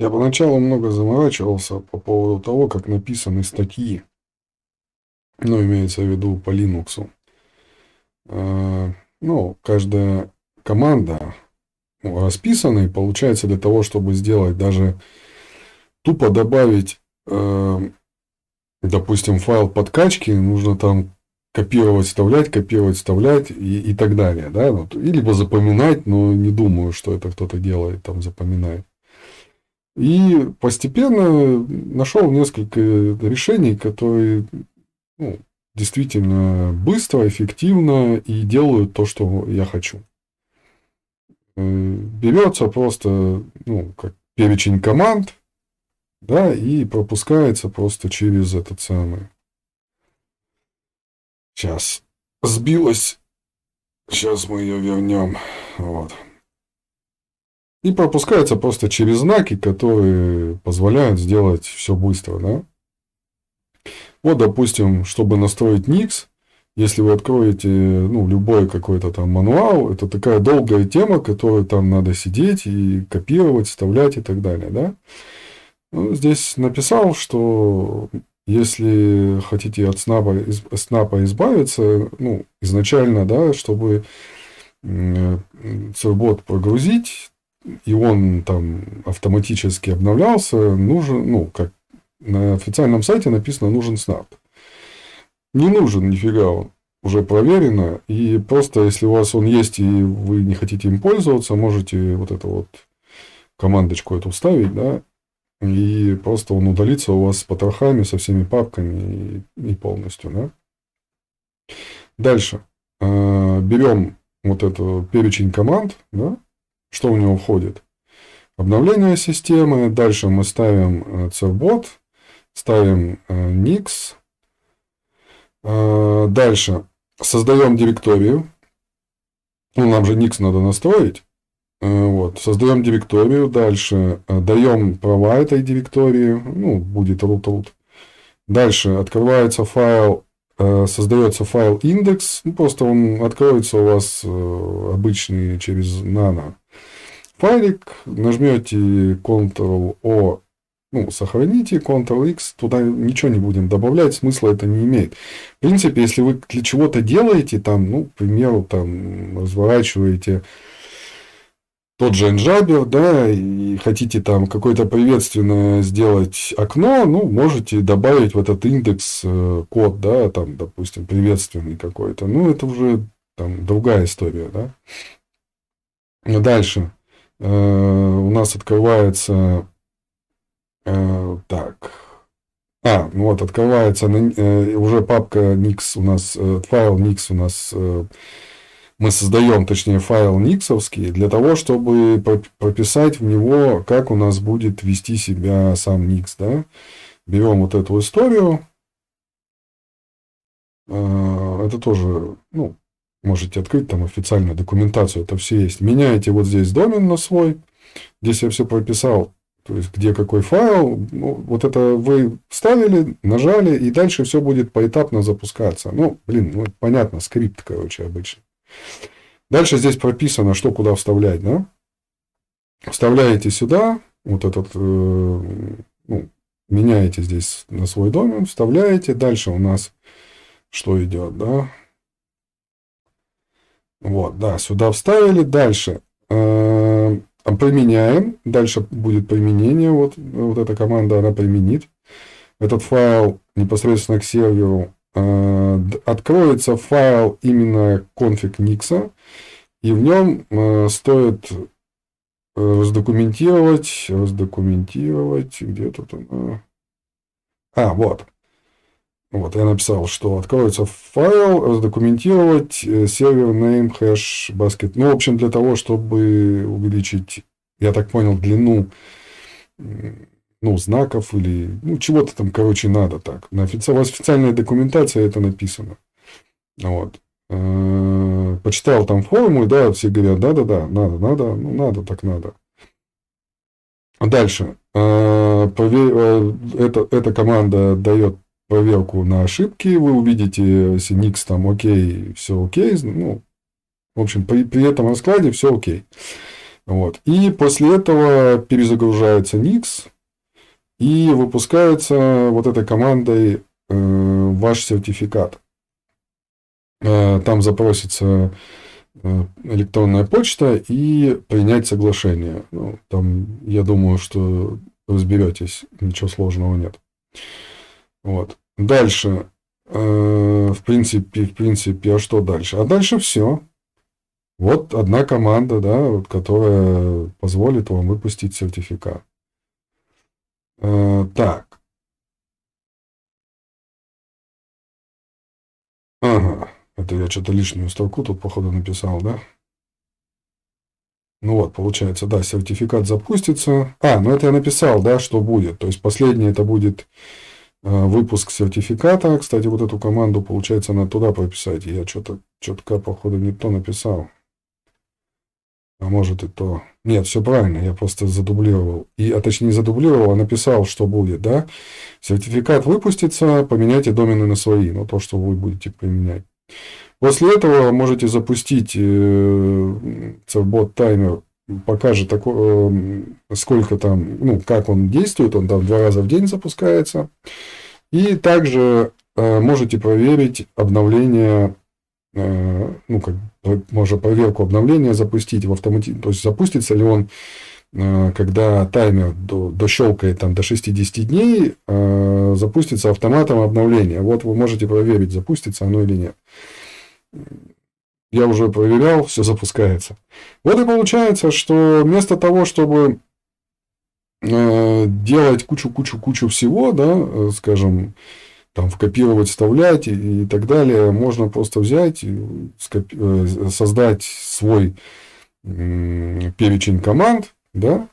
Я поначалу много заморачивался по поводу того, как написаны статьи. Ну, имеется в виду по Linux. А, ну, каждая команда ну, расписана, и получается для того, чтобы сделать даже тупо добавить, э, допустим, файл подкачки, нужно там копировать, вставлять, копировать, вставлять и, и так далее. Да? Вот. И запоминать, но не думаю, что это кто-то делает, там запоминает. И постепенно нашел несколько решений, которые ну, действительно быстро, эффективно и делают то, что я хочу. Э, берется просто ну, как перечень команд, да, и пропускается просто через этот самый. Сейчас сбилась. Сейчас мы ее вернем. Вот. И пропускается просто через знаки, которые позволяют сделать все быстро, да. Вот, допустим, чтобы настроить Nix, если вы откроете ну, любой какой-то там мануал, это такая долгая тема, которую там надо сидеть и копировать, вставлять и так далее. Да? Ну, здесь написал, что если хотите от снапа, снапа избавиться, ну, изначально, да, чтобы сербот прогрузить, и он там автоматически обновлялся, нужен, ну, как на официальном сайте написано нужен снап. Не нужен нифига он. Уже проверено. И просто, если у вас он есть, и вы не хотите им пользоваться, можете вот эту вот командочку эту вставить, да, и просто он удалится у вас с потрохами, со всеми папками и, и полностью, да. Дальше. Э, берем вот эту перечень команд, да, что у него входит. Обновление системы. Дальше мы ставим CFBot, э, ставим э, Nix. Э, дальше создаем директорию. Ну, нам же Nix надо настроить. Вот. Создаем директорию. Дальше даем права этой директории. Ну, будет root root. Дальше открывается файл, создается файл индекс. Ну, просто он откроется у вас обычный через nano файлик. Нажмете Ctrl-O ну, сохраните Ctrl-X, туда ничего не будем добавлять, смысла это не имеет. В принципе, если вы для чего-то делаете, там, ну, к примеру, там, разворачиваете тот же Njabber, да, и хотите там какое-то приветственное сделать окно, ну, можете добавить в этот индекс э, код, да, там, допустим, приветственный какой-то. Ну, это уже там другая история, да. Дальше. Э, у нас открывается Э, так. А, ну вот, открывается уже папка Nix у нас, файл Nix у нас, мы создаем, точнее, файл никсовский для того, чтобы прописать в него, как у нас будет вести себя сам Nix, да. Берем вот эту историю. Это тоже, ну, можете открыть там официальную документацию, это все есть. Меняете вот здесь домен на свой. Здесь я все прописал то есть, где какой файл, ну, вот это вы вставили, нажали, и дальше все будет поэтапно запускаться. Ну, блин, ну, понятно, скрипт, короче, обычно. Дальше здесь прописано, что куда вставлять, да? Вставляете сюда, вот этот, э, ну, меняете здесь на свой домен, вставляете. Дальше у нас что идет, да? Вот, да, сюда вставили. Дальше э, применяем, дальше будет применение, вот, вот эта команда, она применит этот файл непосредственно к серверу, откроется файл именно конфиг Nix, и в нем э, стоит раздокументировать, раздокументировать, где тут она? А, вот. Вот, я написал, что откроется файл, раздокументировать э, сервер name hash basket. Ну, в общем, для того, чтобы увеличить, я так понял, длину ну, знаков или ну, чего-то там, короче, надо так. На офици... В официальной документации это написано. Вот. Э, почитал там форму, да, все говорят, да-да-да, надо, надо, ну, надо, так надо. Дальше. Э, эта, эта команда дает проверку на ошибки, вы увидите, если Никс там окей, все окей, ну, в общем, при, при этом раскладе все окей. Вот. И после этого перезагружается Nix и выпускается вот этой командой э, ваш сертификат. Э, там запросится э, электронная почта и принять соглашение. Ну, там, я думаю, что разберетесь, ничего сложного нет. Вот. Дальше. Э, в принципе, в принципе, а что дальше? А дальше все. Вот одна команда, да, вот, которая позволит вам выпустить сертификат. Э, так. Ага, это я что-то лишнюю строку тут, походу, написал, да? Ну вот, получается, да, сертификат запустится. А, ну это я написал, да, что будет. То есть, последний это будет э, выпуск сертификата. Кстати, вот эту команду, получается, надо туда прописать. Я что-то четко, походу, не то написал. А может и то. Нет, все правильно, я просто задублировал. И, а точнее, не задублировал, а написал, что будет, да? Сертификат выпустится, поменяйте домены на свои, ну, то, что вы будете применять. После этого можете запустить э, бот таймер, покажет, э, сколько там, ну, как он действует, он там два раза в день запускается. И также э, можете проверить обновление Э, ну, как можно проверку обновления запустить в автомате, то есть запустится ли он, э, когда таймер до, дощелкает там до 60 дней, э, запустится автоматом обновления. Вот вы можете проверить, запустится оно или нет. Я уже проверял, все запускается. Вот и получается, что вместо того, чтобы делать кучу-кучу-кучу всего, да, скажем, там вкопировать, вставлять и, и так далее. Можно просто взять, скопи- э, создать свой перечень команд, да,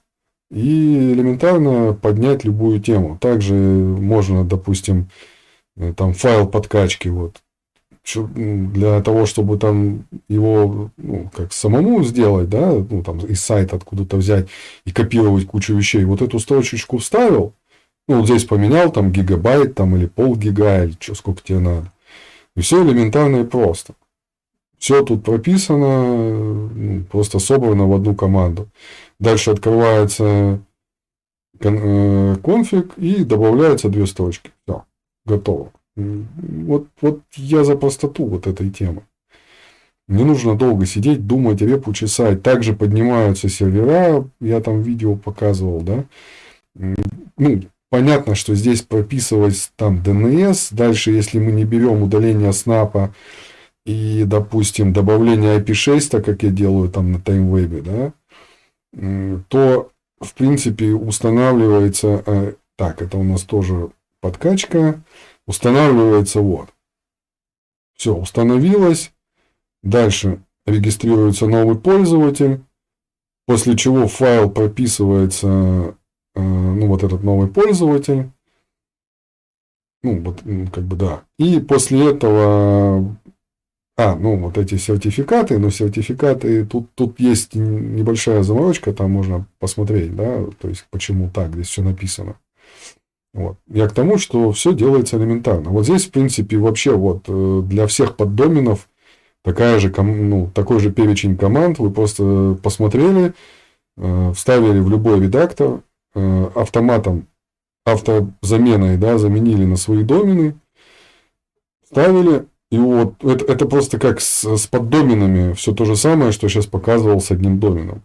и элементарно поднять любую тему. Также можно, допустим, э, там файл подкачки, вот, для того, чтобы там его ну, как самому сделать, да, ну, там из сайта откуда-то взять и копировать кучу вещей. Вот эту строчечку вставил, ну, вот здесь поменял там гигабайт там, или полгига, или что, сколько тебе надо. И все элементарно и просто. Все тут прописано, ну, просто собрано в одну команду. Дальше открывается э, конфиг и добавляются две строчки. Все, готово. Вот, вот я за простоту вот этой темы. Не нужно долго сидеть, думать, репу чесать. Также поднимаются сервера, я там видео показывал, да. Ну, Понятно, что здесь прописывать там DNS. Дальше, если мы не берем удаление снапа и, допустим, добавление IP6, так как я делаю там на TimeWeb, да, то, в принципе, устанавливается... Э, так, это у нас тоже подкачка. Устанавливается вот. Все, установилось. Дальше регистрируется новый пользователь. После чего файл прописывается ну, вот этот новый пользователь. Ну, вот, как бы, да. И после этого, а, ну, вот эти сертификаты, но сертификаты, тут, тут есть небольшая заморочка, там можно посмотреть, да, то есть, почему так, здесь все написано. Вот. Я к тому, что все делается элементарно. Вот здесь, в принципе, вообще вот э, для всех поддоменов такая же, ну, такой же перечень команд. Вы просто посмотрели, э, вставили в любой редактор, Э, автоматом, автозаменой, да, заменили на свои домены, ставили, и вот это, это просто как с, с поддоменами, все то же самое, что сейчас показывал с одним доменом.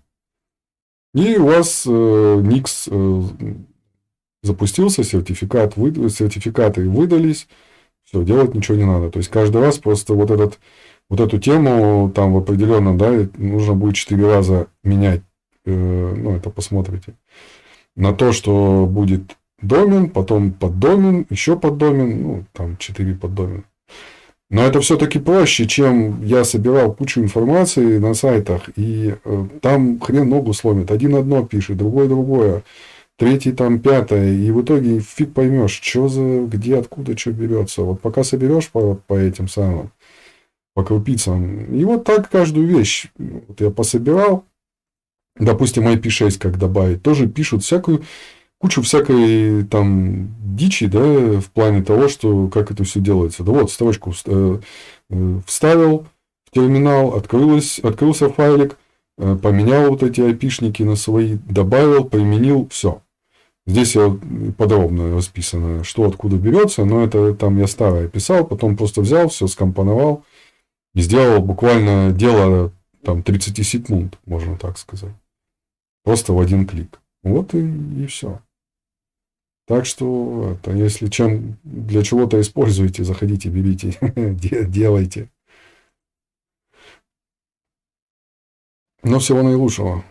И у вас э, Nix э, запустился, сертификат вы, сертификаты выдались, все, делать ничего не надо. То есть каждый раз просто вот, этот, вот эту тему там в определенном, да, нужно будет четыре раза менять. Э, ну, это посмотрите на то, что будет домен, потом поддомен, еще поддомен, ну, там 4 поддомена. Но это все-таки проще, чем я собирал кучу информации на сайтах, и э, там хрен ногу сломит. Один одно пишет, другой другое, третий там пятое, и в итоге фиг поймешь, что за, где, откуда, что берется. Вот пока соберешь по, по этим самым, по крупицам, и вот так каждую вещь. Вот я пособирал, допустим, IP6 как добавить, тоже пишут всякую кучу всякой там дичи, да, в плане того, что как это все делается. Да вот, строчку э, э, вставил в терминал, открылась, открылся файлик, э, поменял вот эти айпишники на свои, добавил, применил, все. Здесь я подробно расписано, что откуда берется, но это там я старое писал, потом просто взял, все скомпоновал и сделал буквально дело там 30 секунд, можно так сказать. Просто в один клик. Вот и, и все. Так что, это, если чем для чего-то используете, заходите, берите, делайте. Но всего наилучшего.